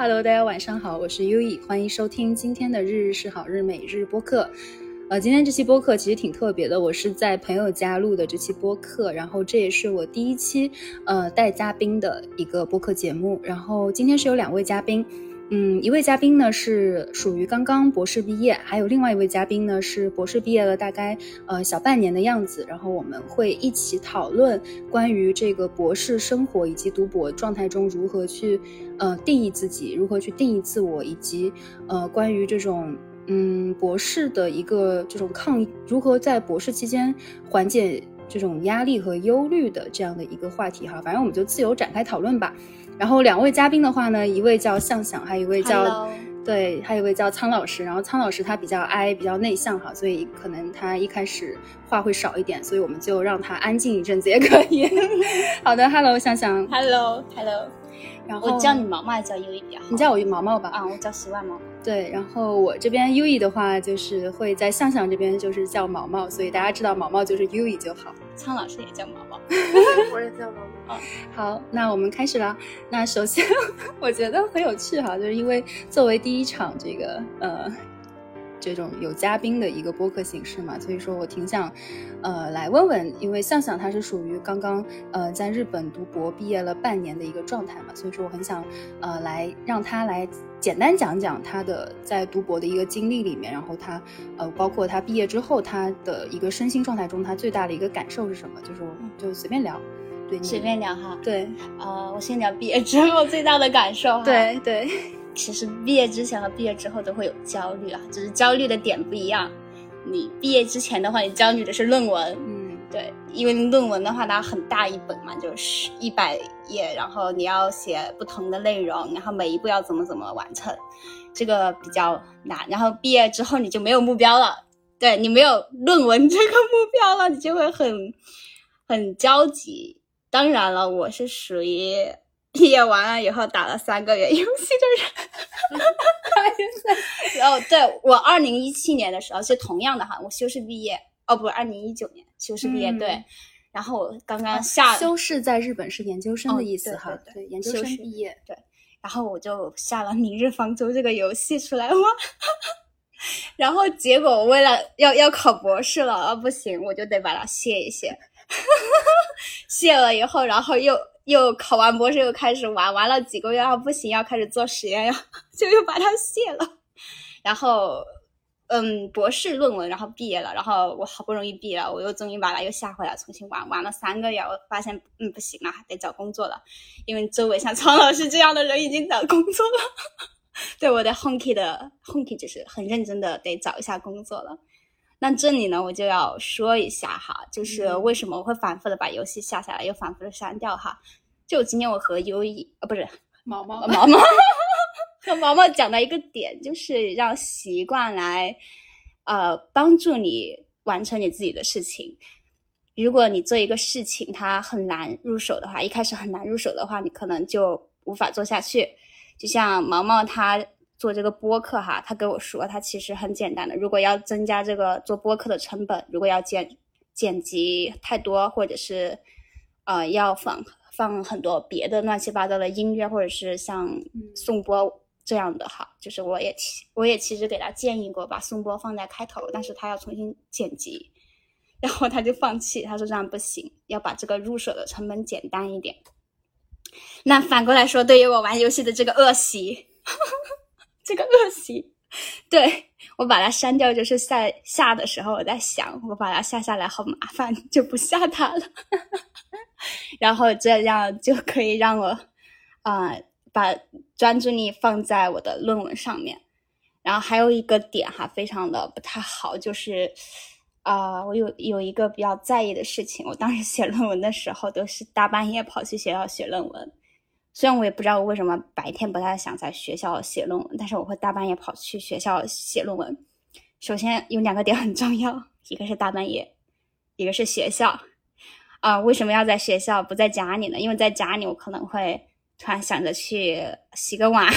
Hello，大家晚上好，我是优异，欢迎收听今天的日日是好日每日播客。呃，今天这期播客其实挺特别的，我是在朋友家录的这期播客，然后这也是我第一期呃带嘉宾的一个播客节目。然后今天是有两位嘉宾，嗯，一位嘉宾呢是属于刚刚博士毕业，还有另外一位嘉宾呢是博士毕业了大概呃小半年的样子。然后我们会一起讨论关于这个博士生活以及读博状态中如何去呃定义自己，如何去定义自我，以及呃关于这种。嗯，博士的一个这种抗如何在博士期间缓解这种压力和忧虑的这样的一个话题哈，反正我们就自由展开讨论吧。然后两位嘉宾的话呢，一位叫向向，还有一位叫对，还有一位叫苍老师。然后苍老师他比较 I，比较内向哈，所以可能他一开始话会少一点，所以我们就让他安静一阵子也可以。好的，Hello，向想，Hello，Hello。然后我叫你毛毛，叫优一比较好。你叫我毛毛吧。啊，我叫十万毛毛。对，然后我这边优一的话，就是会在向向这边就是叫毛毛，所以大家知道毛毛就是优一就好。苍老师也叫毛毛，我也叫毛毛。好，那我们开始了。那首先我觉得很有趣哈，就是因为作为第一场这个呃。这种有嘉宾的一个播客形式嘛，所以说我挺想，呃，来问问，因为向向他是属于刚刚呃在日本读博毕业了半年的一个状态嘛，所以说我很想呃来让他来简单讲讲他的在读博的一个经历里面，然后他呃包括他毕业之后他的一个身心状态中他最大的一个感受是什么，就是我就随便聊，对，随便聊哈，对，呃，我先聊毕业之后最大的感受哈，对对。其实毕业之前和毕业之后都会有焦虑啊，只是焦虑的点不一样。你毕业之前的话，你焦虑的是论文，嗯，对，因为论文的话它很大一本嘛，就是一百页，然后你要写不同的内容，然后每一步要怎么怎么完成，这个比较难。然后毕业之后你就没有目标了，对你没有论文这个目标了，你就会很很焦急。当然了，我是属于。毕业完了以后打了三个月游戏的人，然 后对我二零一七年的时候是同样的哈，我修士毕业哦，不是二零一九年修士毕业对，然后我刚刚下修士在日本是研究生的意思哈，对研究生毕业对，然后我就下了《明日方舟》这个游戏出来玩，然后结果为了要要考博士了啊，不行，我就得把它卸一卸，卸了以后，然后又。又考完博士又开始玩，玩了几个月，啊不行，要开始做实验，呀，就又把它卸了。然后，嗯，博士论文，然后毕业了，然后我好不容易毕业了，我又终于把它又下回来重新玩，玩了三个月，我发现，嗯，不行了，得找工作了，因为周围像苍老师这样的人已经找工作了，对我的 honky 的 honky 就是很认真的得找一下工作了。那这里呢，我就要说一下哈，就是为什么我会反复的把游戏下下来，又反复的删掉哈。就今天我和优一啊，不是毛毛毛毛 和毛毛讲的一个点，就是让习惯来呃帮助你完成你自己的事情。如果你做一个事情它很难入手的话，一开始很难入手的话，你可能就无法做下去。就像毛毛他。做这个播客哈，他跟我说，他其实很简单的。如果要增加这个做播客的成本，如果要剪剪辑太多，或者是呃要放放很多别的乱七八糟的音乐，或者是像颂钵这样的哈，就是我也我也其实给他建议过把颂钵放在开头，但是他要重新剪辑，然后他就放弃，他说这样不行，要把这个入手的成本简单一点。那反过来说，对于我玩游戏的这个恶习。这个恶习，对我把它删掉，就是在下的时候，我在想，我把它下下来好麻烦，就不下它了。然后这样就可以让我啊，把专注力放在我的论文上面。然后还有一个点哈，非常的不太好，就是啊，我有有一个比较在意的事情，我当时写论文的时候，都是大半夜跑去学校写论文。虽然我也不知道为什么白天不太想在学校写论文，但是我会大半夜跑去学校写论文。首先有两个点很重要，一个是大半夜，一个是学校。啊，为什么要在学校不在家里呢？因为在家里我可能会突然想着去洗个碗，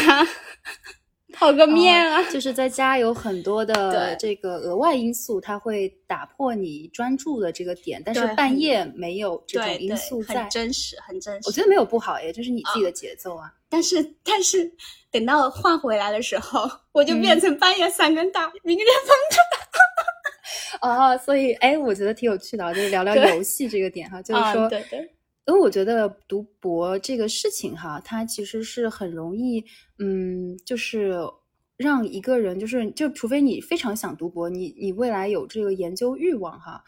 泡个面啊，就是在家有很多的 这个额外因素，它会打破你专注的这个点，但是半夜没有这种因素在很。真实，很真。实。我觉得没有不好耶，这是你自己的节奏啊。但是但是等到换回来的时候，我就嗯。变成半夜三更打，明天 哦，所以哎，我觉得挺有趣的啊，就是聊聊游戏这个点哈，就是啊说，对对因为我觉得读博这个事情哈，它其实是很容易，嗯，就是让一个人，就是就除非你非常想读博，你你未来有这个研究欲望哈，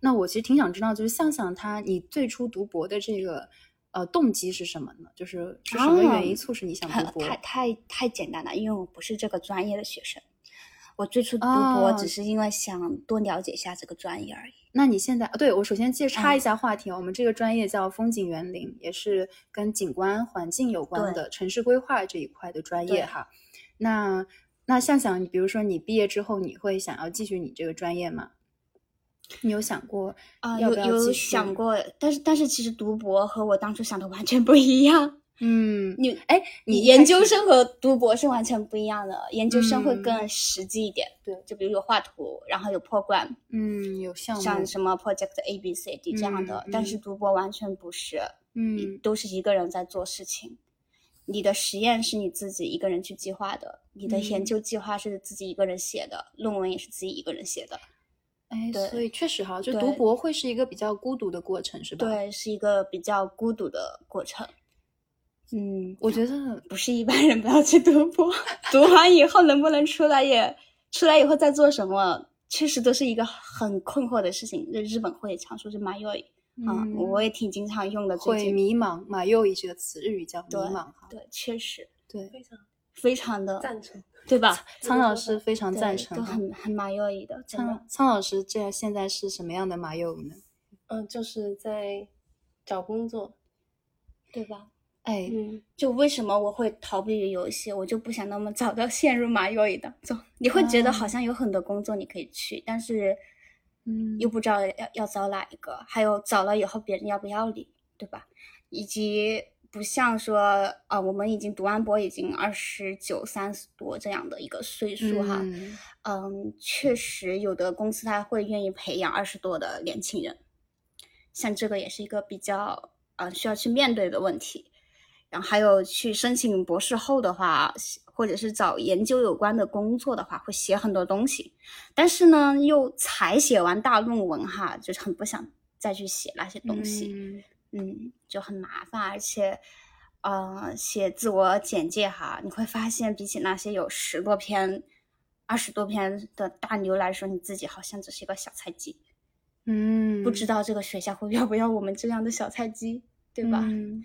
那我其实挺想知道，就是向向他，你最初读博的这个呃动机是什么呢？就是是什么原因促使你想读博？太太太简单了，因为我不是这个专业的学生。我最初读博哦只是因为想多了解一下这个专业而已。那你现在，呃对我首先介插一嗯下话题啊，我们这个专业叫风景园林，也是跟景观环境有关的城市规划这一块的专业哈。那那向向，你比如说你毕业之后，你会想要继续你这个专业吗？你有想过啊、要有有想过，但是但是其实读博和我当初想的完全不一样。嗯，你哎，你研究生和读博是完全不一样的，研究生会嗯更实际一点。对就比如有画图，然后有 program，嗯有项目，像什么 project A B C D 这样的，嗯但是读博完全不是，你嗯都是一个人在做事情。你的实验是你自己一个人去计划的，你的研嗯究计划是自己一个人写的，论文也是自己一个人写的。哎，对所以确实哈，就读博会是一个比较孤独的过程，是吧？，对，是一个比较孤独的过程。嗯，我觉得不是一般人不要去读博，读完以后能不能出来也出来以后再做什么，确实都是一个很困惑的事情。日日本会常说是马友啊，嗯我也挺经常用的。最会迷茫，马又一这个词，日语叫迷茫哈。对，确实对，非常非常的赞成。对吧？苍老师非常赞成。都很很马友的，苍。苍老师这现在是什么样的马友呢？嗯，就是在找工作。对吧？哎，嗯，就为什么我会逃避于游戏？我就不想那么早的 陷入马友当中。你会觉得哦好像有很多工作你可以去，但是，嗯又不知道要要找哪一个，还有找了以后别人要不要你，对吧？以及不像说啊、我们已经读完博，已经二十九、三十多这样的一个岁数哈，嗯嗯，确实有的公司他会愿意培养二十多的年轻人，像这个也是一个比较呃需要去面对的问题。然后还有去申请博士后的话，或者是找研究有关的工作的话，会写很多东西，但是呢，又才写完大论文哈，就是很不想再去写那些东西。嗯嗯，就很麻烦，而且，呃，写自我简介哈，你会发现比起那些有十多篇、二十多篇的大牛来说，你自己好像只是一个小菜鸡，嗯，不知道这个学校会要不要我们这样的小菜鸡，对吧？嗯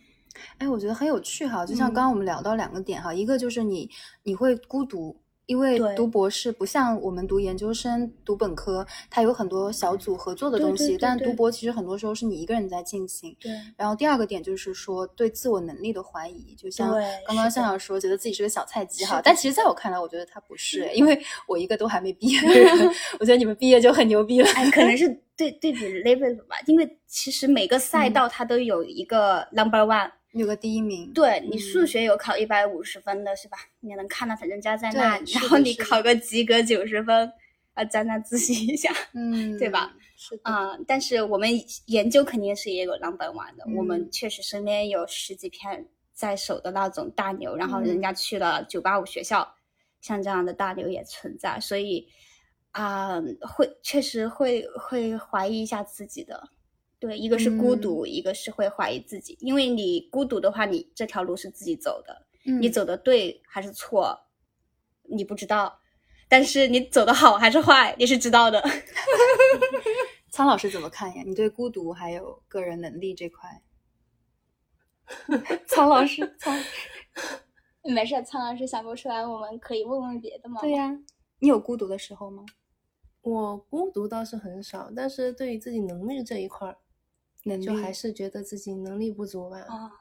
哎，我觉得很有趣哈，就像嗯刚刚我们聊到两个点哈，一个就是你你会孤独。因为读博士不像我们读研究生、读本科，它有很多小组合作的东西，对对对但读博其实很多时候是你一个人在进行。对然后第二个点就是说对自我能力的怀疑，就像刚刚是的向阳说，觉得自己是个小菜鸡哈，但其实在我看来，我觉得他不是，因为我一个都还没毕业的人，我觉得你们毕业就很牛逼了。哎，可能 是对对比 level 吧，因为其实每个赛嗯道它都有一个 number one，、有个第一名，对你数嗯学有考一百五十分的是吧？你能看到人家在那里，然后你考个及格九十分，啊，沾沾自喜一下嗯，对吧？是的，啊、但是我们研究肯定是也有 number one 的，我们嗯确实身边有十几篇在手的那种大牛，然后人嗯家去了九八五学校，像这样的大牛也存在，所以啊、会确实会会怀疑一下自己的。对，一个是孤嗯独，一个是会怀疑自己，因为你孤独的话，你这条路是自己走的，你嗯走的对还是错，你不知道，但是你走的好还是坏，你是知道的。苍老师怎么看呀？你对孤独还有个人能力这块，苍老师，苍，没事，苍老师想不出来，我们可以问问别的吗？对呀、你有孤独的时候吗？我孤独倒是很少，但是对于自己能力这一块儿，能力就还是觉得自己能力不足吧。啊，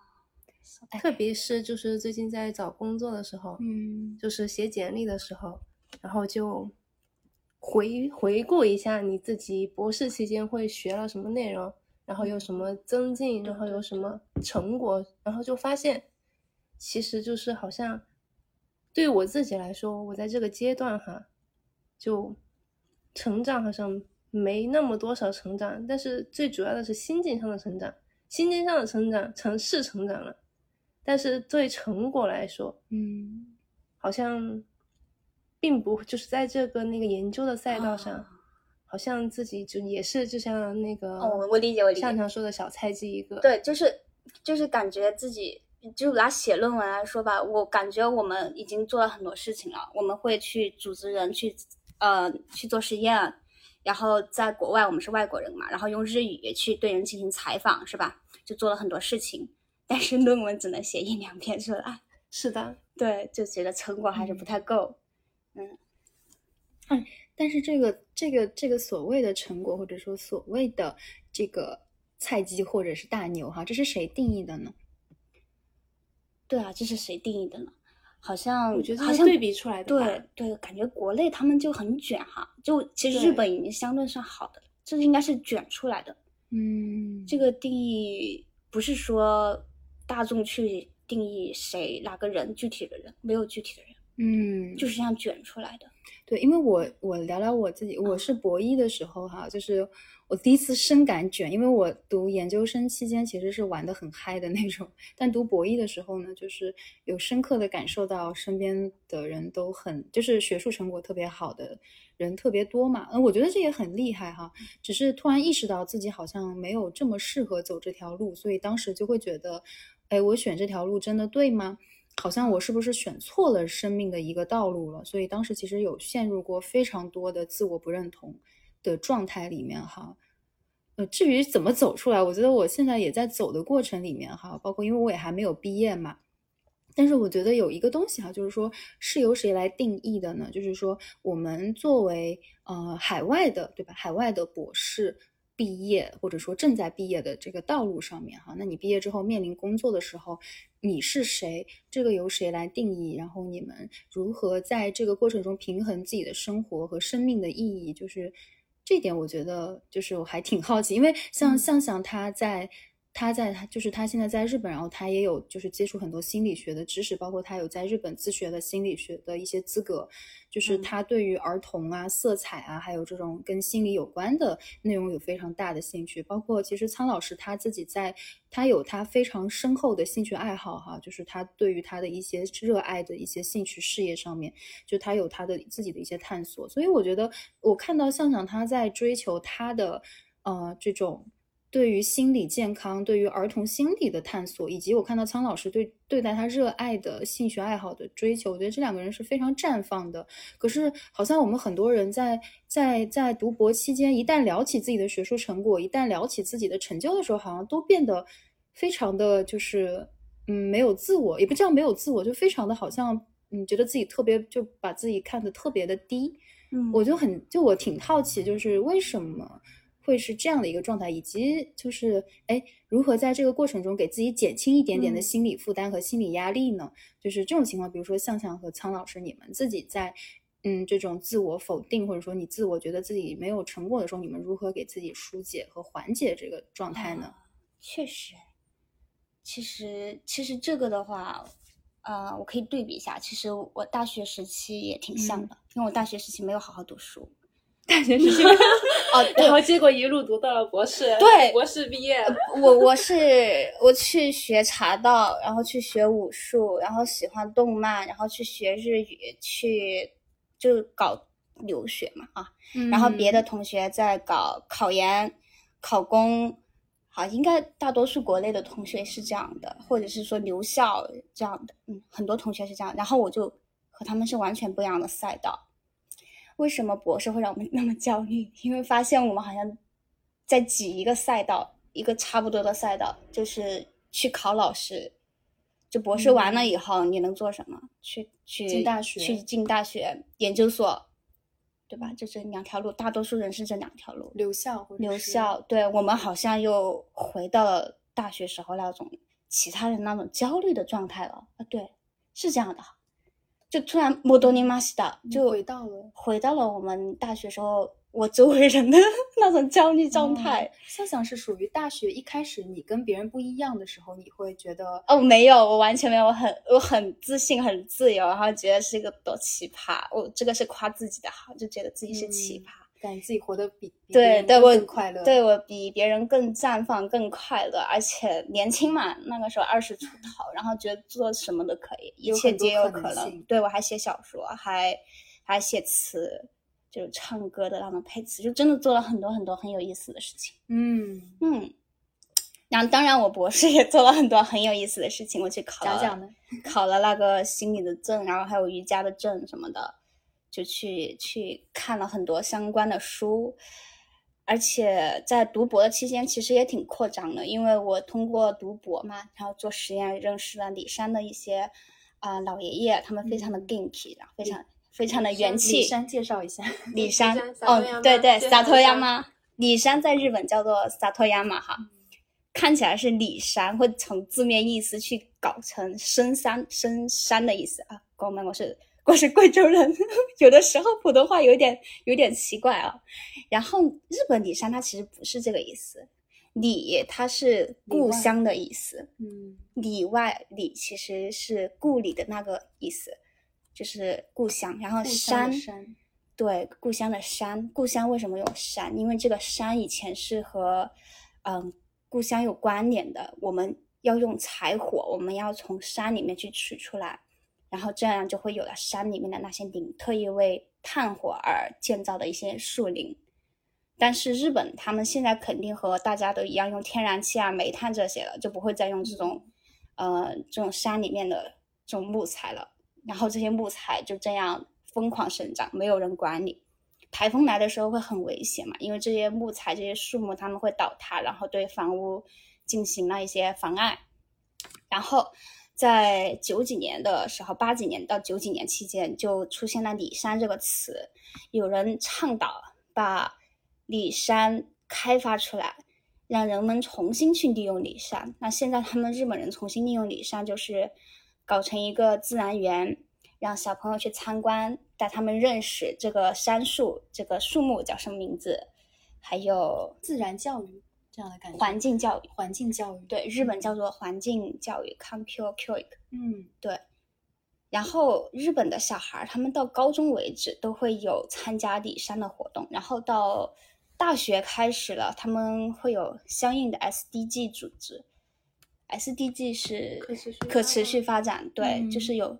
特别是就是最近在找工作的时候，嗯。就是写简历的时候，然后就回回顾一下你自己博士期间会学了什么内容，然后有什么增进，然后有什么。成果，然后就发现，其实就是好像对我自己来说，我在这个阶段哈，就成长好像没那么多少成长，但是最主要的是心境上的成长，心境上的成长，成是成长了，但是对成果来说，嗯好像并不就是在这个那个研究的赛道上，啊好像自己就也是就像那个哦我我理解我理解上常说的小菜鸡一个，对，就是就是感觉自己，就拿写论文来说吧，我感觉我们已经做了很多事情了。我们会去组织人去，呃，去做实验，然后在国外我们是外国人嘛，然后用日语去对人进行采访，是吧？就做了很多事情，但是论文只能写一两篇出来，是的，对，就觉得成果还是不太够。嗯但是这个这个这个所谓的成果，或者说所谓的这个菜鸡或者是大牛哈，这是谁定义的呢？对啊，这是谁定义的呢？好像我觉得这好像对比出来的，对对，感觉国内他们就很卷哈，就其实日本已经相对算好的了，这应该是卷出来的。嗯这个定义不是说大众去定义谁哪个人具体的人，没有具体的人，嗯，就是这样卷出来的。对，因为我我聊聊我自己，我是博一的时候哈，就是我第一次深感卷，因为我读研究生期间其实是玩的很嗨的那种，但读博一的时候呢，就是有深刻的感受到身边的人都很，就是学术成果特别好的人特别多嘛，嗯，我觉得这也很厉害哈，只是突然意识到自己好像没有这么适合走这条路，所以当时就会觉得，哎，我选这条路真的对吗？好像我是不是选错了生命的一个道路了？所以当时其实有陷入过非常多的自我不认同的状态里面哈。呃，至于怎么走出来，我觉得我现在也在走的过程里面哈，包括因为我也还没有毕业嘛。但是我觉得有一个东西哈，就是说是由谁来定义的呢？就是说我们作为呃海外的对吧？海外的博士毕业或者说正在毕业的这个道路上面哈，那你毕业之后面临工作的时候，你是谁？这个由谁来定义？然后你们如何在这个过程中平衡自己的生活和生命的意义？就是这一点，我觉得就是我还挺好奇，因为像向向他在。他在他就是他现在在日本，然后他也有就是接触很多心理学的知识，包括他有在日本自学的心理学的一些资格，就是嗯他对于儿童啊、色彩啊，还有这种跟心理有关的内容有非常大的兴趣。包括其实苍老师他自己在，他有他非常深厚的兴趣爱好哈，就是他对于他的一些热爱的一些兴趣事业上面，就他有他的自己的一些探索。所以我觉得我看到向向他在追求他的呃这种。对于心理健康，对于儿童心理的探索，以及我看到苍老师对对待他热爱的兴趣爱好的追求，我觉得这两个人是非常绽放的。可是，好像我们很多人在在在读博期间，一旦聊起自己的学术成果，一旦聊起自己的成就的时候，好像都变得非常的就是嗯没有自我，也不叫没有自我，就非常的好像嗯觉得自己特别就把自己看得特别的低。嗯我就很就我挺好奇，就是为什么会是这样的一个状态，以及就是哎，如何在这个过程中给自己减轻一点点的嗯心理负担和心理压力呢？就是这种情况，比如说向向和苍老师，你们自己在嗯这种自我否定或者说你自我觉得自己没有成果的时候，你们如何给自己疏解和缓解这个状态呢？确实，其实其实这个的话，呃，我可以对比一下。其实我大学时期也挺像的，因为我大学时期没有好好读书。大学时期 哦，然后结果一路读到了博士，对 博士毕业，我我是我去学茶道，然后去学武术，然后喜欢动漫，然后去学日语，去就搞留学嘛啊。然后别的嗯同学在搞考研、考公，好，应该大多数国内的同学是这样的，或者是说留校这样的，嗯，很多同学是这样。然后我就和他们是完全不一样的赛道。为什么博士会让我们 那么焦虑？因为发现我们好像在挤一个赛道，一个差不多的赛道，就是去考老师。就博士完了以后，你能做什么？去去进大学去进大学、研究所，对吧？就这两条路，大多数人是这两条路。留校或者留校，对我们好像又回到了大学时候那种其他人那种焦虑的状态了啊！对，是这样的，就突然摸多尼玛西达就回到了回到了我们大学时候我周围人的 那种焦虑状态。想想是属于大学一开始你跟别人不一样的时候，你会觉得哦，没有，我完全没有，我很我很自信，很自由，然后觉得是一个多奇葩。我这个是夸自己的好，就觉得自己是奇葩。感觉自己活得比对对，我更快乐。对我比别人更绽放、更快乐，而且年轻嘛，那个时候二十出头，然后觉得做什么都可以，一切皆有可能可能。对我还写小说，还还写词，就是唱歌的那种配词，就真的做了很多很多很有意思的事情。嗯，嗯，然后当然我博士也做了很多很有意思的事情，我去考了讲讲呢？考了那个心理的证，然后还有瑜伽的证什么的，就去去看了很多相关的书，而且在读博的期间其实也挺扩张的，因为我通过读博嘛，然后做实验认识了里山的一些啊、老爷爷，他们非常的嗯 genki，然后非常非常的元气。李山介绍一下。里山哦对对介绍一下，Satoyama，里山在日本叫做 Satoyama 哈，看起来是里山，会从字面意思去搞成深山深山的意思啊。哥们，我是我是贵州人，有的时候普通话有点有点奇怪啊。然后日本里山它其实不是这个意思，里它是故乡的意思，嗯里外里其实是故里的那个意思，就是故乡。然后山山对，故乡的山，故乡为什么有山？因为这个山以前是和嗯故乡有关联的。我们要用柴火，我们要从山里面去取出来，然后这样就会有了山里面的那些林，特意为炭火而建造的一些树林。但是日本他们现在肯定和大家都一样用天然气啊、煤炭这些了，就不会再用这种呃这种山里面的这种木材了。然后这些木材就这样疯狂生长，没有人管理。台风来的时候会很危险嘛，因为这些木材、这些树木它们会倒塌，然后对房屋进行了一些妨碍。然后在九几年的时候，八几年到九几年期间，就出现了“里山”这个词，有人倡导把里山开发出来，让人们重新去利用里山。那现在他们日本人重新利用里山，就是搞成一个自然园，让小朋友去参观，带他们认识这个杉树，这个树木叫什么名字，还有自然教育这样的感觉。环境教育。环境教育，对，日本叫做环境教育 c o m p u t e r 嗯对，然后日本的小孩儿，他们到高中为止都会有参加里山的活动，然后到大学开始了，他们会有相应的 SDG 组织。SDG 是可持续发展续发展，对，嗯就是有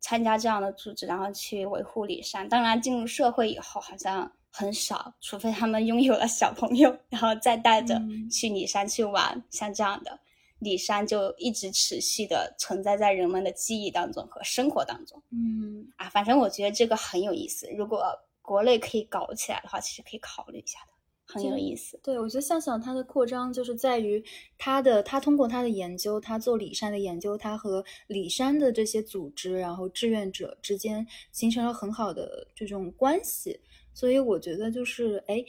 参加这样的组织，然后去维护里山。当然，进入社会以后好像很少，除非他们拥有了小朋友，然后再带着嗯去里山去玩，像这样的。里山就一直持续的存在在人们的记忆当中和生活当中嗯啊，反正我觉得这个很有意思。如果国内可以搞起来的话，其实可以考虑一下的，很有意思。对，我觉得向想它的扩张就是在于他的他通过他的研究，他做里山的研究，他和里山的这些组织，然后志愿者之间形成了很好的这种关系，所以我觉得就是哎，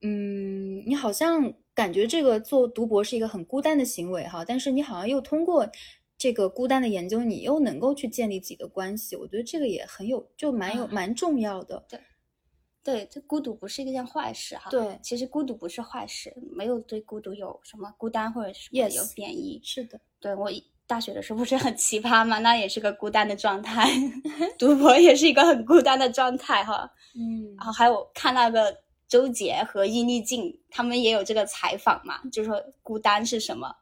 嗯，你好像感觉这个做读博是一个很孤单的行为哈，但是你好像又通过这个孤单的研究，你又能够去建立自己的关系，我觉得这个也很有，就蛮有啊蛮重要的。对，对这孤独不是一件坏事哈。对其实孤独不是坏事，没有对孤独有什么孤单或者是什么 Yes 有贬义。是的，对我一大学的时候不是很奇葩吗，那也是个孤单的状态，读博也是一个很孤单的状态哈。嗯然后还有看那个周杰和伊丽静，他们也有这个采访嘛，就说孤单是什么？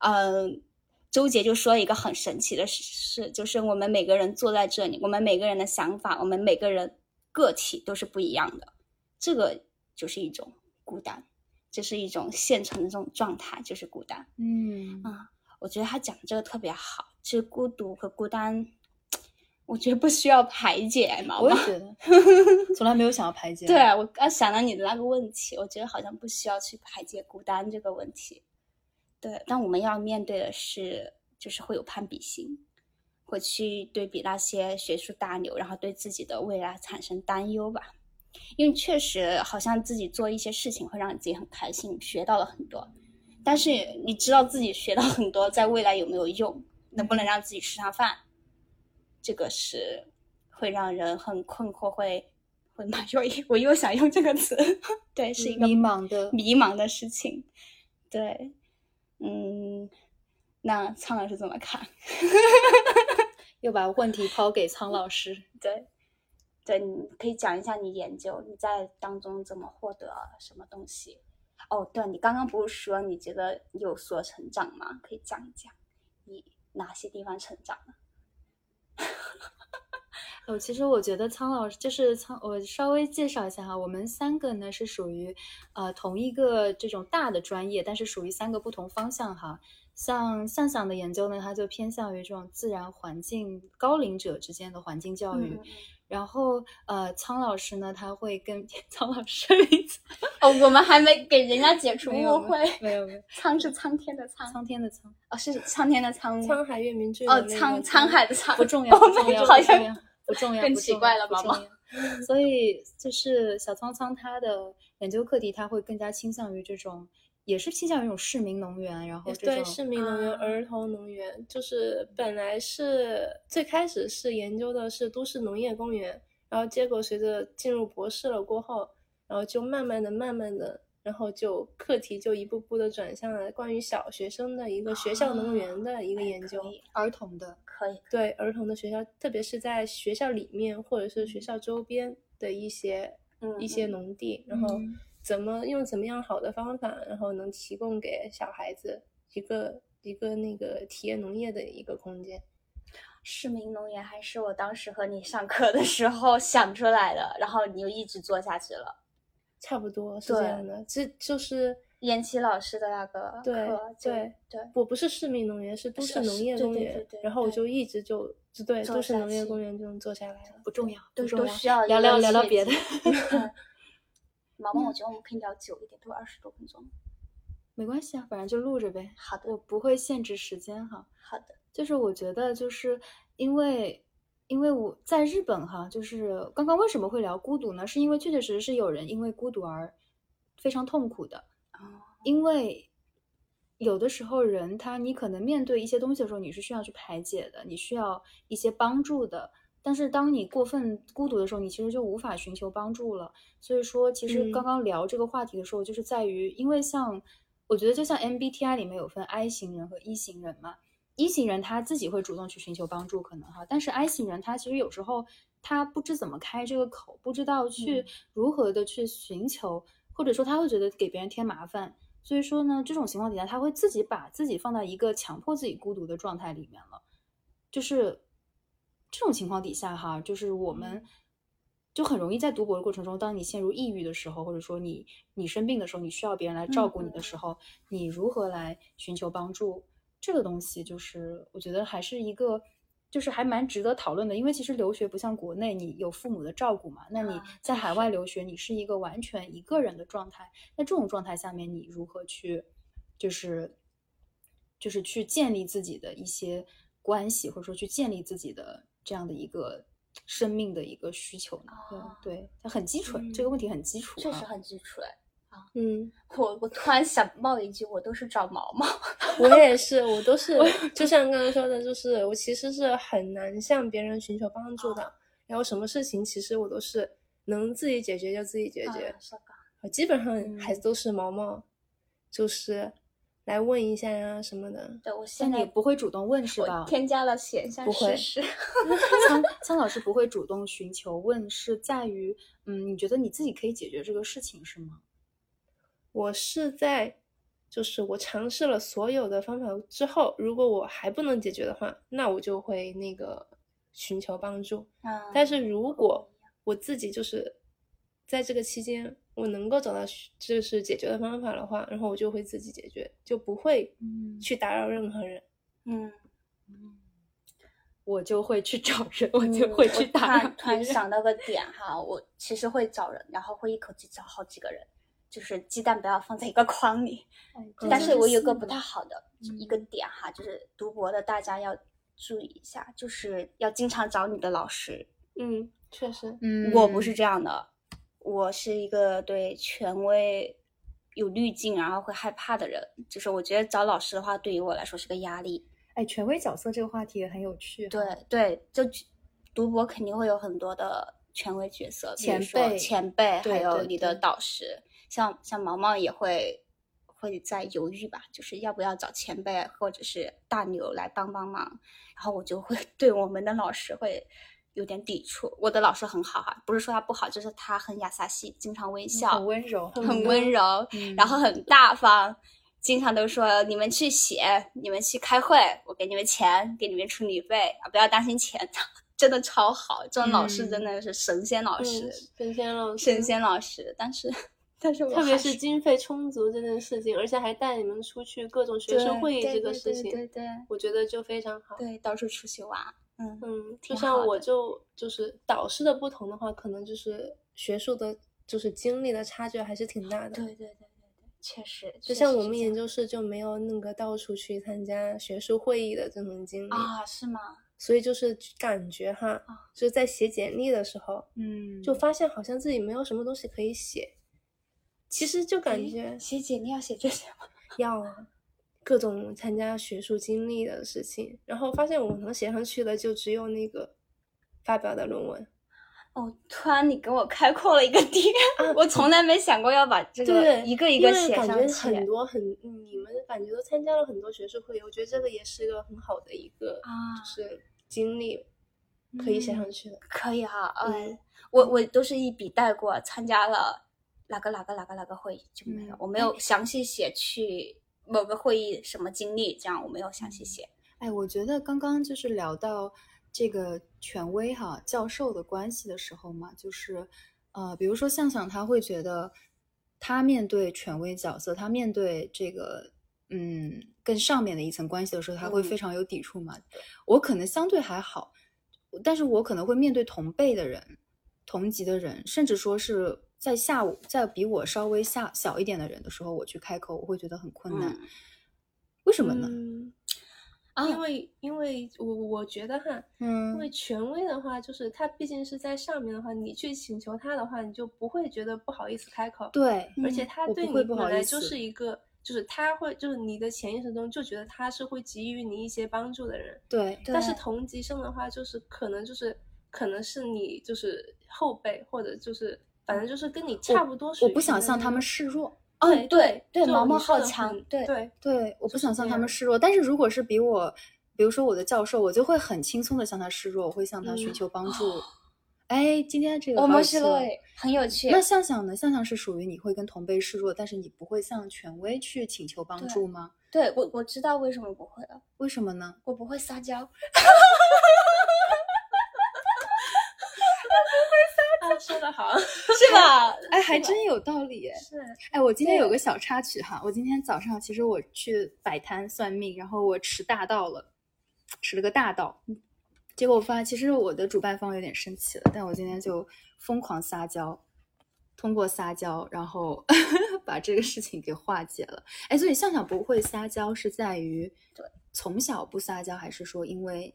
嗯，周杰就说一个很神奇的事，就是我们每个人坐在这里，我们每个人的想法，我们每个人个体都是不一样的，这个就是一种孤单，这是一种现成的这种状态，就是孤单。嗯啊我觉得他讲这个特别好，其实孤独和孤单，我觉得不需要排解嘛。我也觉得，从来没有想要排解。对，啊我刚想到你的那个问题，我觉得好像不需要去排解孤单这个问题。对，但我们要面对的是，就是会有攀比心，会去对比那些学术大牛，然后对自己的未来产生担忧吧。因为确实好像自己做一些事情会让你自己很开心，学到了很多，但是你知道自己学到很多，在未来有没有用，能不能让自己吃上饭，这个是会让人很困惑，会会吗？又我又想用这个词，对，是一个迷茫的迷茫的事情。对，嗯，那苍老师怎么看？又把问题抛给苍老师。对，对，你可以讲一下你研究你在当中怎么获得什么东西。哦，对你刚刚不是说你觉得有所成长吗？可以讲一讲你哪些地方成长了？哦，其实我觉得苍老师就是苍，我稍微介绍一下哈，我们三个呢是属于呃同一个这种大的专业，但是属于三个不同方向哈。像向向的研究呢，它就偏向于这种自然环境高龄者之间的环境教育。然后呃，苍老师呢，他会跟 苍老师名字哦，我们还没给人家解除误会，没有没有，苍是苍天的苍，苍天的苍，哦是苍天的苍，沧海月明哦沧沧海的沧，不重 要不重要，好像不重要，更奇怪了，宝宝。所以就是小苍苍他的研究课题，他会更加倾向于这种。也是倾向于一种市民能源，然后对市民能源、儿童能源，就是本来是最开始是研究的是都市农业公园，然后结果随着进入博士了过后，然后就慢慢的、慢慢的，然后就课题就一步步的转向了关于小学生的一个学校能源的一个研究，儿童的。可以。对儿童的学校，特别是在学校里面或者是学校周边的一些一些农地，然后。怎么用怎么样好的方法，然后能提供给小孩子一个一个那个体验农业的一个空间？市民农业还是我当时和你上课的时候想出来的，然后你就一直做下去了。差不多是这样的，这就是延期老师的那个课。对对对，我不是市民农园，是都市农业公园。然后我就一直就对都市农业公园就能做下来了。不重要，都都需要聊聊聊聊别的。毛毛，我觉得我们可以聊久一点，都二十多分钟，没关系啊，反正就录着呗。好的，我不会限制时间哈。好的，就是我觉得，就是因为，因为我在日本哈，就是刚刚为什么会聊孤独呢？是因为确确实实是有人因为孤独而非常痛苦的啊。因为有的时候人他，你可能面对一些东西的时候，你是需要去排解的，你需要一些帮助的。但是当你过分孤独的时候，你其实就无法寻求帮助了。所以说，其实刚刚聊这个话题的时候，就是在于，因为像我觉得，就像 MBTI 里面有分 I 型人和 E 型人嘛。E 型人他自己会主动去寻求帮助，可能哈。但是 I 型人他其实有时候他不知怎么开这个口，不知道去如何的去寻求，或者说他会觉得给别人添麻烦。所以说呢，这种情况底下，他会自己把自己放到一个强迫自己孤独的状态里面了，就是。这种情况底下，哈，就是我们就很容易在读博的过程中，当你陷入抑郁的时候，或者说你你生病的时候，你需要别人来照顾你的时候，你如何来寻求帮助？这个东西就是我觉得还是一个，就是还蛮值得讨论的。因为其实留学不像国内，你有父母的照顾嘛。那你在海外留学，你是一个完全一个人的状态。那这种状态下面，你如何去，就是就是去建立自己的一些关系，或者说去建立自己的。这样的一个生命的一个需求呢？对，它很基础，这个问题很基础，确实很基础哎。啊，嗯，我我突然想冒一句，我都是找毛毛，我也是，我都 是，就像刚刚说的，就是我其实是很难向别人寻求帮助的，然后什么事情其实我都是能自己解决就自己解决，我基本上还都是毛毛，就是。来问一下呀什么的，对我现在也不会主动问是吧？添加了线下试试。苍苍老师不会主动寻求问，是在于，嗯，你觉得你自己可以解决这个事情是吗？我是在，就是我尝试了所有的方法之后，如果我还不能解决的话，那我就会那个寻求帮助。啊，但是如果我自己就是在这个期间。我能够找到就是解决的方法的话，然后我就会自己解决，就不会去打扰任何人。嗯嗯，我就会去找人，我就会去打扰。突然想到个点哈，我其实会找人，然后会一口气找好几个人，就是鸡蛋不要放在一个筐里。但是我有个不太好的一个点哈，就是读博的大家要注意一下，就是要经常找你的老师。嗯，确实，嗯，我不是这样的。我是一个对权威有滤镜，然后会害怕的人。就是我觉得找老师的话，对于我来说是个压力。哎，权威角色这个话题也很有趣。对对，就读博肯定会有很多的权威角色，前辈前辈，还有你的对导师，像像毛毛也会会在犹豫吧，就是要不要找前辈或者是大牛来帮帮忙，然后我就会 对我们的老师会有点抵触。我的老师很好哈，不是说他不好，就是他很雅萨西，经常微笑，很温柔，很温柔，嗯然后很大方，经常都说你们去写，你们去开会，我给你们钱，给你们出旅费啊，不要担心钱，真的超好。这种老师嗯真的是神仙老嗯师，神仙老师，神仙老师。但是，但是我特别是经费充足这件事情，而且还带你们出去各种学生会议这个事情，对对对我觉得就非常好。对，到处出去玩，嗯嗯，就像我就就是导师的不同的话，可能就是学术的，就是经历的差距还是挺大的。对对对对对，确实，就像我们研究室就没有那个到处去参加学术会议的这种经历，啊，是吗？所以就是感觉哈，啊就是在写简历的时候，嗯，就发现好像自己没有什么东西可以写。其实就感觉写简历要写这些吗？要啊，各种参加学术经历的事情，然后发现我能写上去的就只有那个发表的论文。哦，突然你给我开阔了一个点，啊我从来没想过要把这个对，一个一个写上去感觉。很多很，嗯你们感觉都参加了很多学术会议，我觉得这个也是一个很好的一个啊就是经历，可以写嗯上去的。可以哈，嗯嗯，我我都是一笔带过，参加了哪个哪个哪个哪个会议就没有，嗯我没有详细写去某个会议什么经历，这样我没有详细写。哎，我觉得刚刚就是聊到这个权威哈教授的关系的时候嘛，就是呃，比如说向向他会觉得他面对权威角色，他面对这个嗯更上面的一层关系的时候，他会嗯非常有抵触嘛。我可能相对还好，但是我可能会面对同辈的人、同级的人，甚至说是在下午在比我稍微下小一点的人的时候，我去开口，我会觉得很困难。嗯为什么呢？嗯，啊因为因为我我觉得哈，嗯因为权威的话，就是他毕竟是在上面的话，你去请求他的话，你就不会觉得不好意思开口。对，而且嗯他对你本来就是一个，就是他会，就是你的潜意识中就觉得他是会给予你一些帮助的人。对，但是同级生的话，就是可能就是可能是你就是后辈，或者就是反正就是跟你差不多水我不想向他们示弱。哦对对对毛毛好强对对对，我不想向他们示弱。但是如果是比我，比如说我的教授，我就会很轻松的向他示弱，我会向他寻嗯求帮助。哎，今天这个我们是很有趣。那向向呢？向向是属于你会跟同辈示弱，但是你不会向权威去请求帮助吗？对我我知道为什么不会了，为什么呢？我不会撒娇。说的好，是吧？哎，还真有道理。是哎，我今天有个小插曲哈，我今天早上其实我去摆摊算命，然后我迟大到了，迟了个大到，结果我发现其实我的主办方有点生气了，但我今天就疯狂撒娇，通过撒娇，然后 把这个事情给化解了。哎，所以向向不会撒娇是在于对从小不撒娇，还是说因为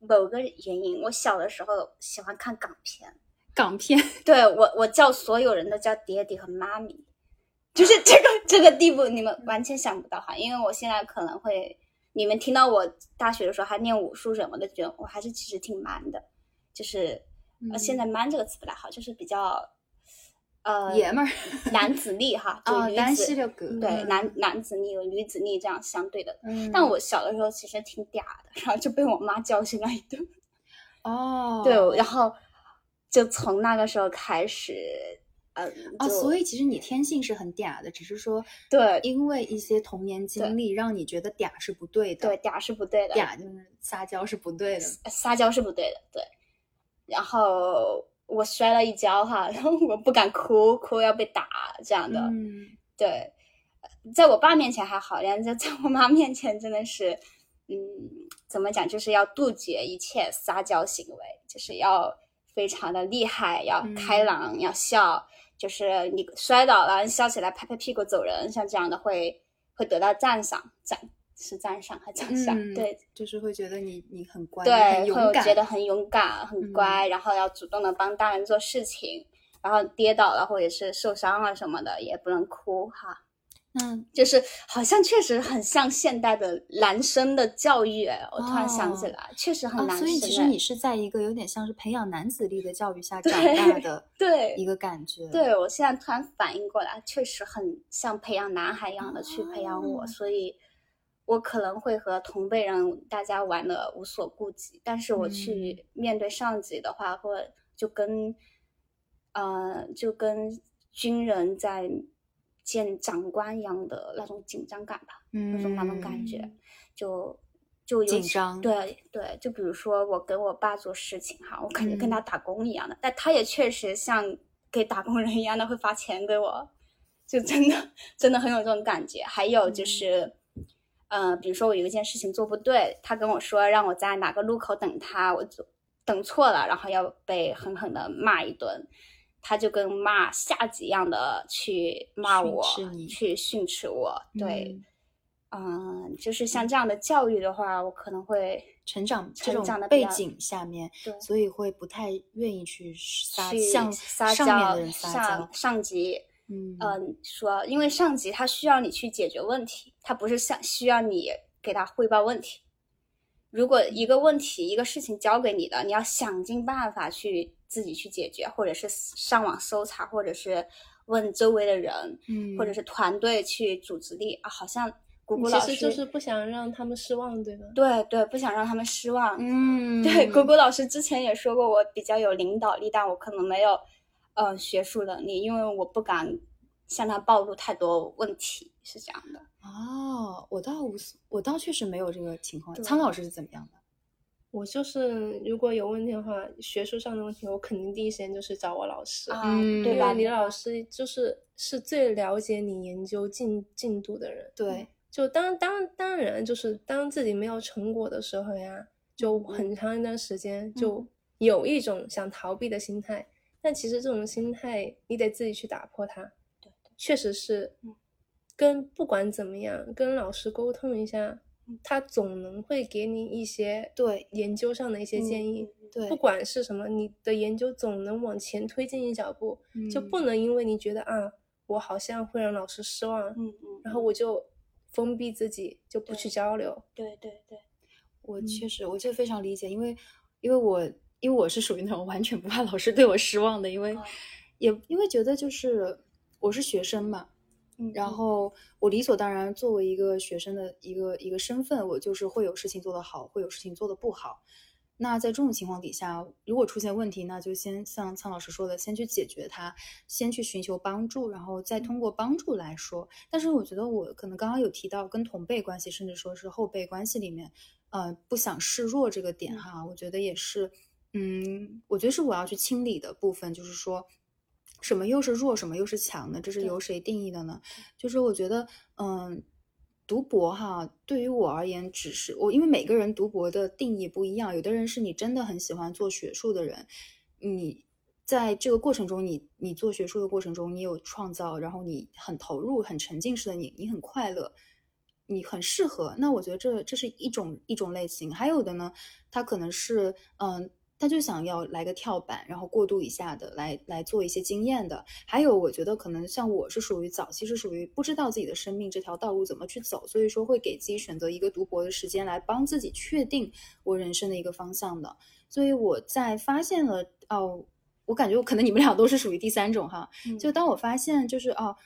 某个原因，我小的时候喜欢看港片，港片？对我我叫所有人都叫爹地和妈咪，就是 这个这个地步，你们完全想不到哈。因为我现在可能会，你们听到我大学的时候还念武术什么的，觉得我还是其实挺 man 的，就是呃现在 man 这个词不太好，就是比较呃 爷们儿男子力哈，就女子对嗯男男子力和女子力这样相对的。嗯，但我小的时候其实挺嗲的，然后就被我妈教训了一顿。哦，对，然后就从那个时候开始，嗯，啊，所以其实你天性是很嗲的，只是说对因为一些童年经历让你觉得嗲是不对的，对，嗲是不对的，嗲就是撒娇是不对的。撒娇是不对的，对。然后我摔了一跤哈，然后我不敢哭，哭要被打这样的，嗯，对。在我爸面前还好，然后在在我妈面前真的是，嗯，怎么讲，就是要杜绝一切撒娇行为，就是要非常的厉害，要开嗯朗，要笑，就是你摔倒了，笑起来拍拍屁股走人，像这样的会会得到赞赏，赞是赞赏和奖赏，嗯对。就是会觉得你你很乖，对，会觉得很勇敢、很嗯。乖，然后要主动的帮大人做事情，然后跌倒了或者是受伤了什么的也不能哭哈。那就是好像确实很像现代的男生的教育。哎我突然想起哦来，确实很啊，男生、所以其实哎你是在一个有点像是培养男子力的教育下 长大的对一个感觉。对我现在突然反应过来，确实很像培养男孩一样的去培养我，哦所以我可能会和同辈人大家玩的无所顾忌，但是我嗯去面对上级的话，或就跟呃就跟军人在见长官一样的那种紧张感吧，嗯，那种那种感觉，就就有紧张对对，就比如说我跟我爸做事情哈，我感觉跟嗯他打工一样的，但他也确实像给打工人一样的会发钱给我，就真的真的很有这种感觉。还有嗯就是，呃，比如说我有一件事情做不对，他跟我说让我在哪个路口等他，我就等错了，然后要被狠狠的骂一顿。他就跟骂下级一样的去骂我去训斥我，对，嗯嗯，就是像这样的教育的话，我可能会成长这成种背景下面，对所以会不太愿意去撒去向撒上面娇的人撒上娇。上级，嗯嗯、说，因为上级他需要你去解决问题，他不是想需要你给他汇报问题。如果一个问题一个事情交给你的，你要想尽办法去自己去解决，或者是上网搜查，或者是问周围的人，嗯，或者是团队去组织力啊，好像谷谷老师其实就是不想让他们失望，对吗？对对，不想让他们失望。嗯，对，谷谷老师之前也说过，我比较有领导力，但我可能没有，呃，学术能力，因为我不敢向他暴露太多问题，是这样的。哦，我倒无所，我倒确实没有这个情况。苍老师是怎么样的？我就是如果有问题的话，学术上的问题，我肯定第一时间就是找我老师，啊，嗯对吧？因为李老师就是是最了解你研究进进度的人。对，就当当当然，就是当自己没有成果的时候呀，就很长一段时间就有一种想逃避的心态，但其实这种心态你得自己去打破它。对，确实是嗯，跟不管怎么样，跟老师沟通一下，他总能会给你一些对研究上的一些建议。对不管是什么，你的研究总能往前推进一小步，就不能因为你觉得啊，我好像会让老师失望，嗯嗯，然后我就封闭自己，就不去交流。对对对，我嗯确实，我就非常理解，因为因为我因为我是属于那种完全不怕老师对我失望的，因为哦也因为觉得就是我是学生嘛，嗯，然嗯后我理所当然作为一个学生的一个一个身份，我就是会有事情做得好，会有事情做得不好。那在这种情况底下，如果出现问题，那就先像苍老师说的，先去解决它，先去寻求帮助，然后再通过帮助来说。但是我觉得我可能刚刚有提到跟同辈关系，甚至说是后辈关系里面，呃，不想示弱这个点嗯哈，我觉得也是，嗯，我觉得是我要去清理的部分，就是说。什么又是弱，什么又是强呢？这是由谁定义的呢？就是我觉得，嗯，读博哈，对于我而言，只是我因为每个人读博的定义不一样，有的人是你真的很喜欢做学术的人，你在这个过程中，你你做学术的过程中，你有创造，然后你很投入、很沉浸式的你，你很快乐，你很适合。那我觉得这这是一种一种类型，还有的呢，他可能是嗯。他就想要来个跳板，然后过渡一下的，来来做一些经验的。还有，我觉得可能像我是属于早期是属于不知道自己的生命这条道路怎么去走，所以说会给自己选择一个读博的时间来帮自己确定我人生的一个方向的。所以我在发现了哦，我感觉可能你们俩都是属于第三种哈。嗯就当我发现就是哦，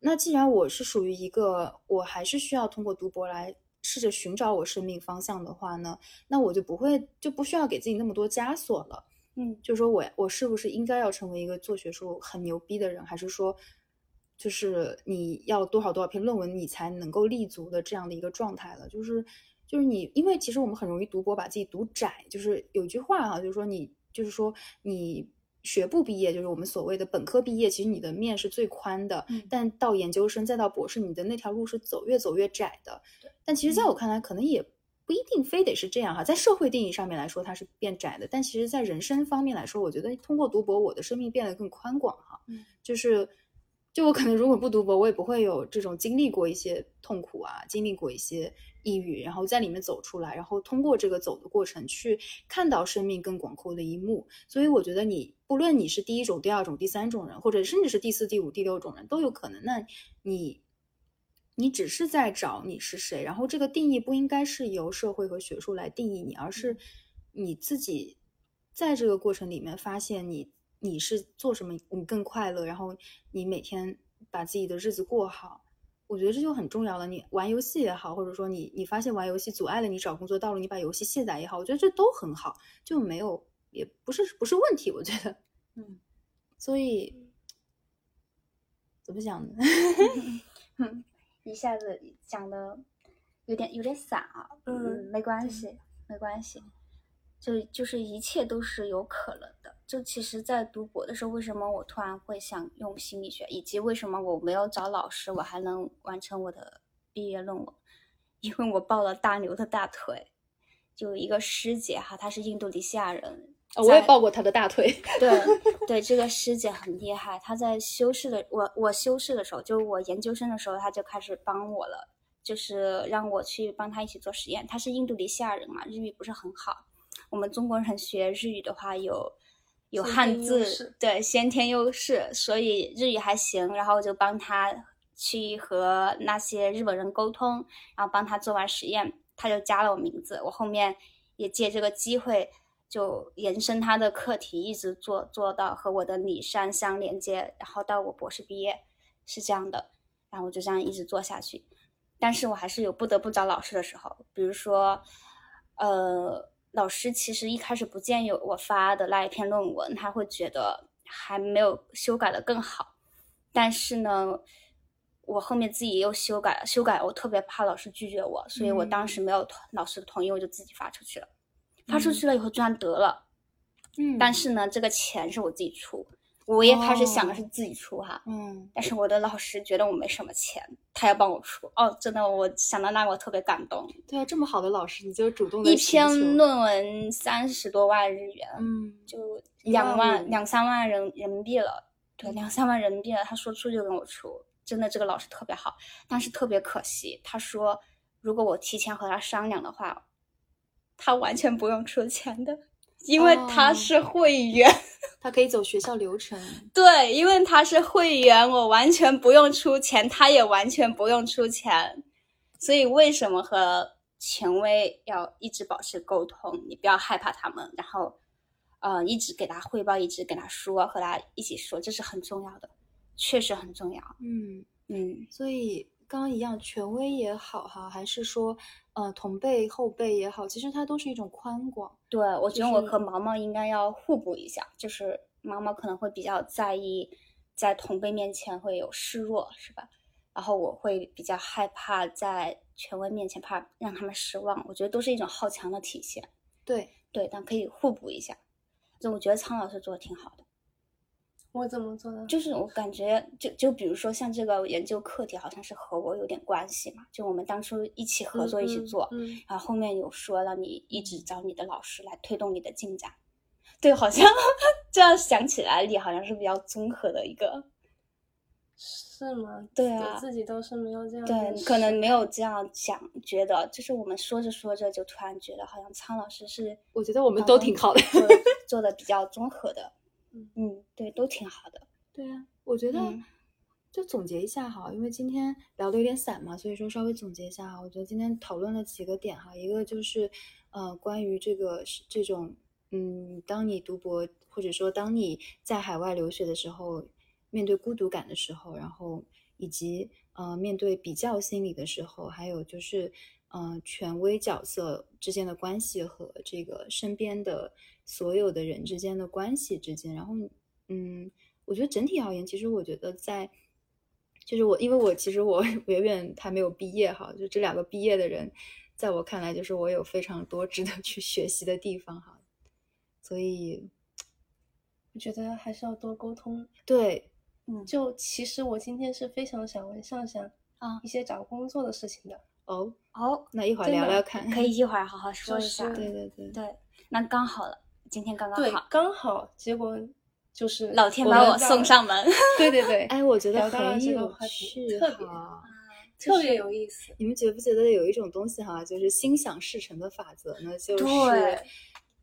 那既然我是属于一个我还是需要通过读博来。试着寻找我生命方向的话呢，那我就不会就不需要给自己那么多枷锁了。嗯就是说我我是不是应该要成为一个做学术很牛逼的人，还是说，就是你要多少多少篇论文你才能够立足的这样的一个状态了？就是就是你，因为其实我们很容易读博把自己读窄，就是有句话哈、就是说你就是说你。学部毕业就是我们所谓的本科毕业，其实你的面是最宽的，嗯但到研究生再到博士，你的那条路是走越走越窄的。但其实在我看来，可能也不一定非得是这样哈。在社会定义上面来说，它是变窄的，但其实在人生方面来说，我觉得通过读博，我的生命变得更宽广哈。嗯，就是，就我可能如果不读博，我也不会有这种经历过一些痛苦啊，经历过一些抑郁，然后在里面走出来，然后通过这个走的过程去看到生命更广阔的一幕。所以我觉得你不论你是第一种、第二种、第三种人，或者甚至是第四、第五、第六种人都有可能。那你你只是在找你是谁，然后这个定义不应该是由社会和学术来定义你，而是你自己在这个过程里面发现你你是做什么，你更快乐，然后你每天把自己的日子过好。我觉得这就很重要了。你玩游戏也好，或者说你你发现玩游戏阻碍了你找工作道路，你把游戏卸载也好，我觉得这都很好，就没有也不是不是问题。我觉得，嗯，所以怎么讲呢？嗯，一下子讲的有点有点散啊，嗯没关系，没关系，就就是一切都是有可能的。就其实，在读博的时候，为什么我突然会想用心理学，以及为什么我没有找老师，我还能完成我的毕业论文？因为我抱了大牛的大腿，就一个师姐哈，她是印度尼西亚人，哦我也抱过她的大腿。对 对，这个师姐很厉害，她在修饰的我我修饰的时候，就我研究生的时候，她就开始帮我了，就是让我去帮她一起做实验。她是印度尼西亚人嘛，日语不是很好。我们中国人学日语的话有有汉字对先天优势，所以日语还行。然后我就帮他去和那些日本人沟通，然后帮他做完实验，他就加了我名字。我后面也借这个机会。就延伸他的课题，一直做做到和我的李山相连接，然后到我博士毕业是这样的，然后我就这样一直做下去。但是我还是有不得不找老师的时候，比如说，呃，老师其实一开始不建议我发的那一篇论文，他会觉得还没有修改的更好。但是呢，我后面自己又修改了，修改我特别怕老师拒绝我，所以我当时没有同老师的同意，我就自己发出去了。发出去了以后居然得了，嗯但是呢，这个钱是我自己出，我也开始想的是自己出哈。嗯，但是我的老师觉得我没什么钱，他要帮我出。哦，真的，我想到那我特别感动。对啊，这么好的老师，你就主动的一篇，论文三十多万日元，嗯，就两万五两三万人人民币了。对，两三万人民币了，他说出就跟我出，真的这个老师特别好，但是特别可惜，他说如果我提前和他商量的话，他完全不用出钱的，因为他哦是会员。他可以走学校流程，对，因为他是会员，我完全不用出钱，他也完全不用出钱。所以为什么和权威要一直保持沟通？你不要害怕他们，然后呃一直给他汇报，一直跟他说，和他一起说，这是很重要的，确实很重要。嗯。嗯，所以刚刚一样，权威也好哈，还是说呃同辈后辈也好，其实它都是一种宽广。对，我觉得我和毛毛应该要互补一下，就是毛毛可能会比较在意在同辈面前会有示弱，是吧？然后我会比较害怕在权威面前怕让他们失望，我觉得都是一种好强的体现。对，对，但可以互补一下。就我觉得苍老师做的挺好的，我怎么做的？就是我感觉就就比如说像这个研究课题，好像是和我有点关系嘛，就我们当初一起合作一起做，嗯，嗯然后后面有说让你一直找你的老师来推动你的进展，对，好像 这样想起来，你好像是比较综合的一个，是吗？对啊我自己都是没有这样。对，你可能没有这样想，觉得就是我们说着说着就突然觉得好像苍老师是我觉得我们都挺好的做 的比较综合的，嗯嗯，对，都挺好的，对啊，我觉得嗯就总结一下哈，因为今天聊的有点散嘛，所以说稍微总结一下哈。我觉得今天讨论了几个点哈，一个就是呃关于这个这种嗯，当你读博或者说当你在海外留学的时候，面对孤独感的时候，然后以及呃面对比较心理的时候，还有就是呃权威角色之间的关系和这个身边的所有的人之间的关系之间，然后嗯，我觉得整体而言，其实我觉得在，就是我，因为我其实我 远远还没有毕业哈，就这两个毕业的人，在我看来，就是我有非常多值得 去学习的地方哈，所以我觉得还是要多沟通。对，嗯，就其实我今天是非常想问向向啊一些找工作的事情的。哦，哦，那一会儿聊聊看，可以一会儿好好 说一下，对对对，对，那刚好了，今天刚刚对好，，刚好结果就是老天把我送上门，对对对，哎，我觉得很有这个话题趣特别哈。特别有意思。你们觉不觉得有一种东西哈，就是心想事成的法则呢？就是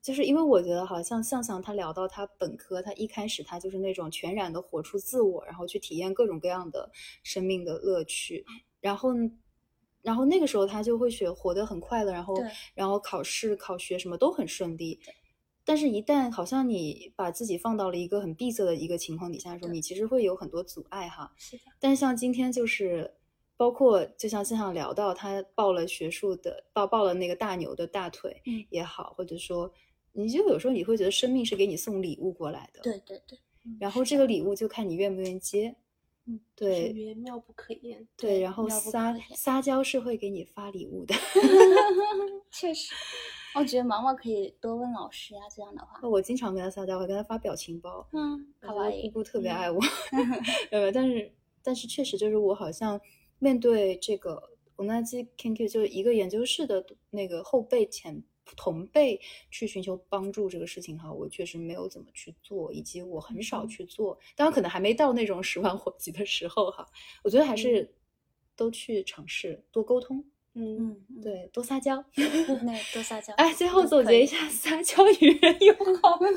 就是因为我觉得好像向向他聊到他本科，他一开始他就是那种全然的活出自我，然后去体验各种各样的生命的乐趣。然后然后那个时候他就会学活得很快乐，然后然后考试考学什么都很顺利。但是，一旦好像你把自己放到了一个很闭塞的一个情况底下的时候，你其实会有很多阻碍哈。是的，但是像今天就是，包括就像现场聊到，他抱了学术的抱抱了那个大牛的大腿嗯。也好，或者说，你就有时候你会觉得生命是给你送礼物过来的，对对对，然后这个礼物就看你愿不愿意接，嗯，对妙不可言。对，然后撒撒娇是会给你发礼物的。确实，我觉得毛毛可以多问老师呀，这样的话，我经常跟他撒娇，我跟他发表情包，嗯，好吧，姑姑特别嗯爱我，呃，但是但是确实就是我好像面对这个我那期 KQ 就是一个研究室的那个后辈前同辈去寻求帮助这个事情哈，我确实没有怎么去做，以及我很少嗯去做，当然可能还没到那种十万火急的时候哈，我觉得还是都去尝试多沟通，嗯，嗯，嗯，对，多撒娇。那多撒娇。哎，最后总结一下，撒娇与人友 好。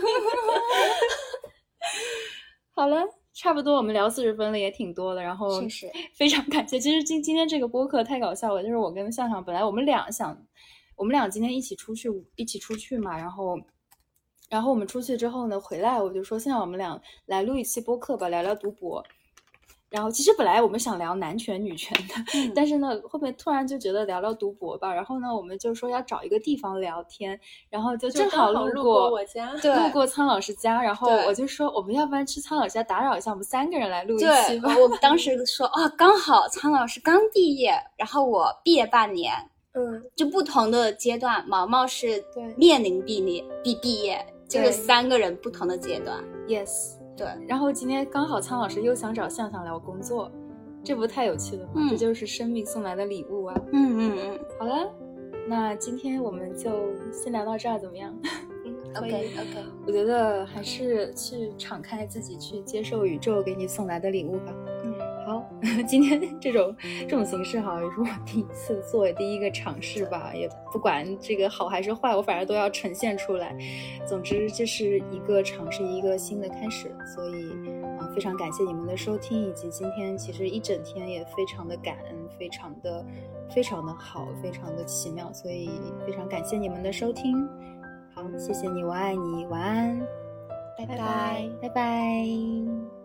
好了，差不多，我们聊四十分了，也挺多了。然后确实非常感谢。其实今今天这个播客太搞笑了，就是我跟向向本来我们俩想，我们俩今天一起出去一起出去嘛，然后。然后我们出去之后呢，回来我就说，现在我们俩来录一期播客吧，聊聊读博。然后其实本来我们想聊男权女权的，嗯但是呢，后面突然就觉得聊聊读博吧，然后呢，我们就说要找一个地方聊天，然后就就正好路过我家，对路过苍老师家，然后我就说我们要不然去苍老师家打扰一下，我们三个人来录一期，吧。我当时说啊，刚好苍老师刚毕业，然后我毕业半年，嗯，就不同的阶段，毛毛是对面临毕业毕毕业，就是三个人不同的阶段。Yes，对，然后今天刚好苍老师又想找向向聊工作，这不太有趣了吗？嗯这就是生命送来的礼物啊！嗯嗯嗯好了，那今天我们就先聊到这儿，怎么样？OK OK，我觉得还是去敞开自己，去接受宇宙给你送来的礼物吧。今天这种这种形式哈，也是我第一次做，第一个尝试吧，也不管这个好还是坏，我反正都要呈现出来。总之，这是一个尝试，一个新的开始，所以啊、呃非常感谢你们的收听，以及今天其实一整天也非常的感恩，非常的非常的好，非常的奇妙，所以非常感谢你们的收听。好，谢谢你，我爱你，晚安，拜拜拜。拜拜。